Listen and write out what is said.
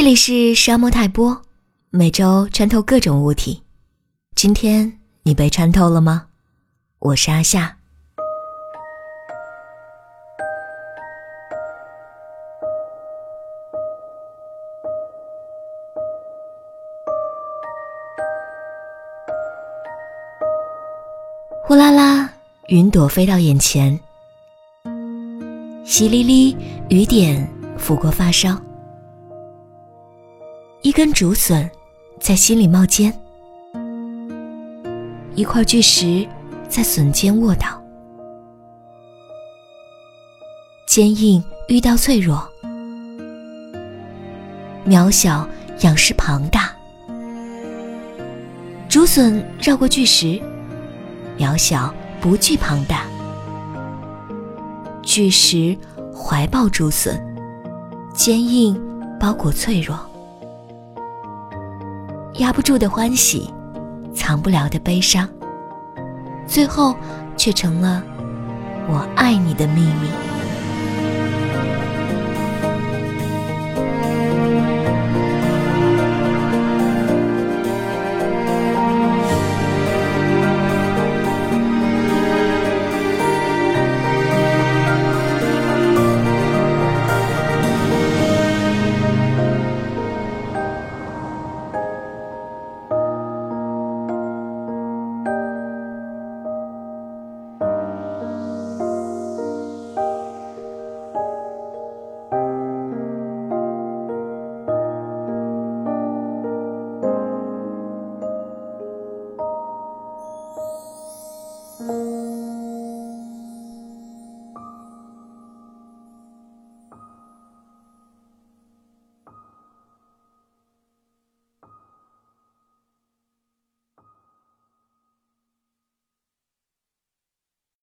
这里是沙漠泰波，每周穿透各种物体。今天你被穿透了吗？我是阿夏。呼啦啦，云朵飞到眼前，淅沥沥，雨点拂过发梢。一根竹笋在心里冒尖，一块巨石在笋尖卧倒，坚硬遇到脆弱，渺小仰视庞大。竹笋绕过巨石，渺小不惧庞大，巨石怀抱竹笋，坚硬包裹脆弱。压不住的欢喜，藏不了的悲伤，最后却成了我爱你的秘密。Oh.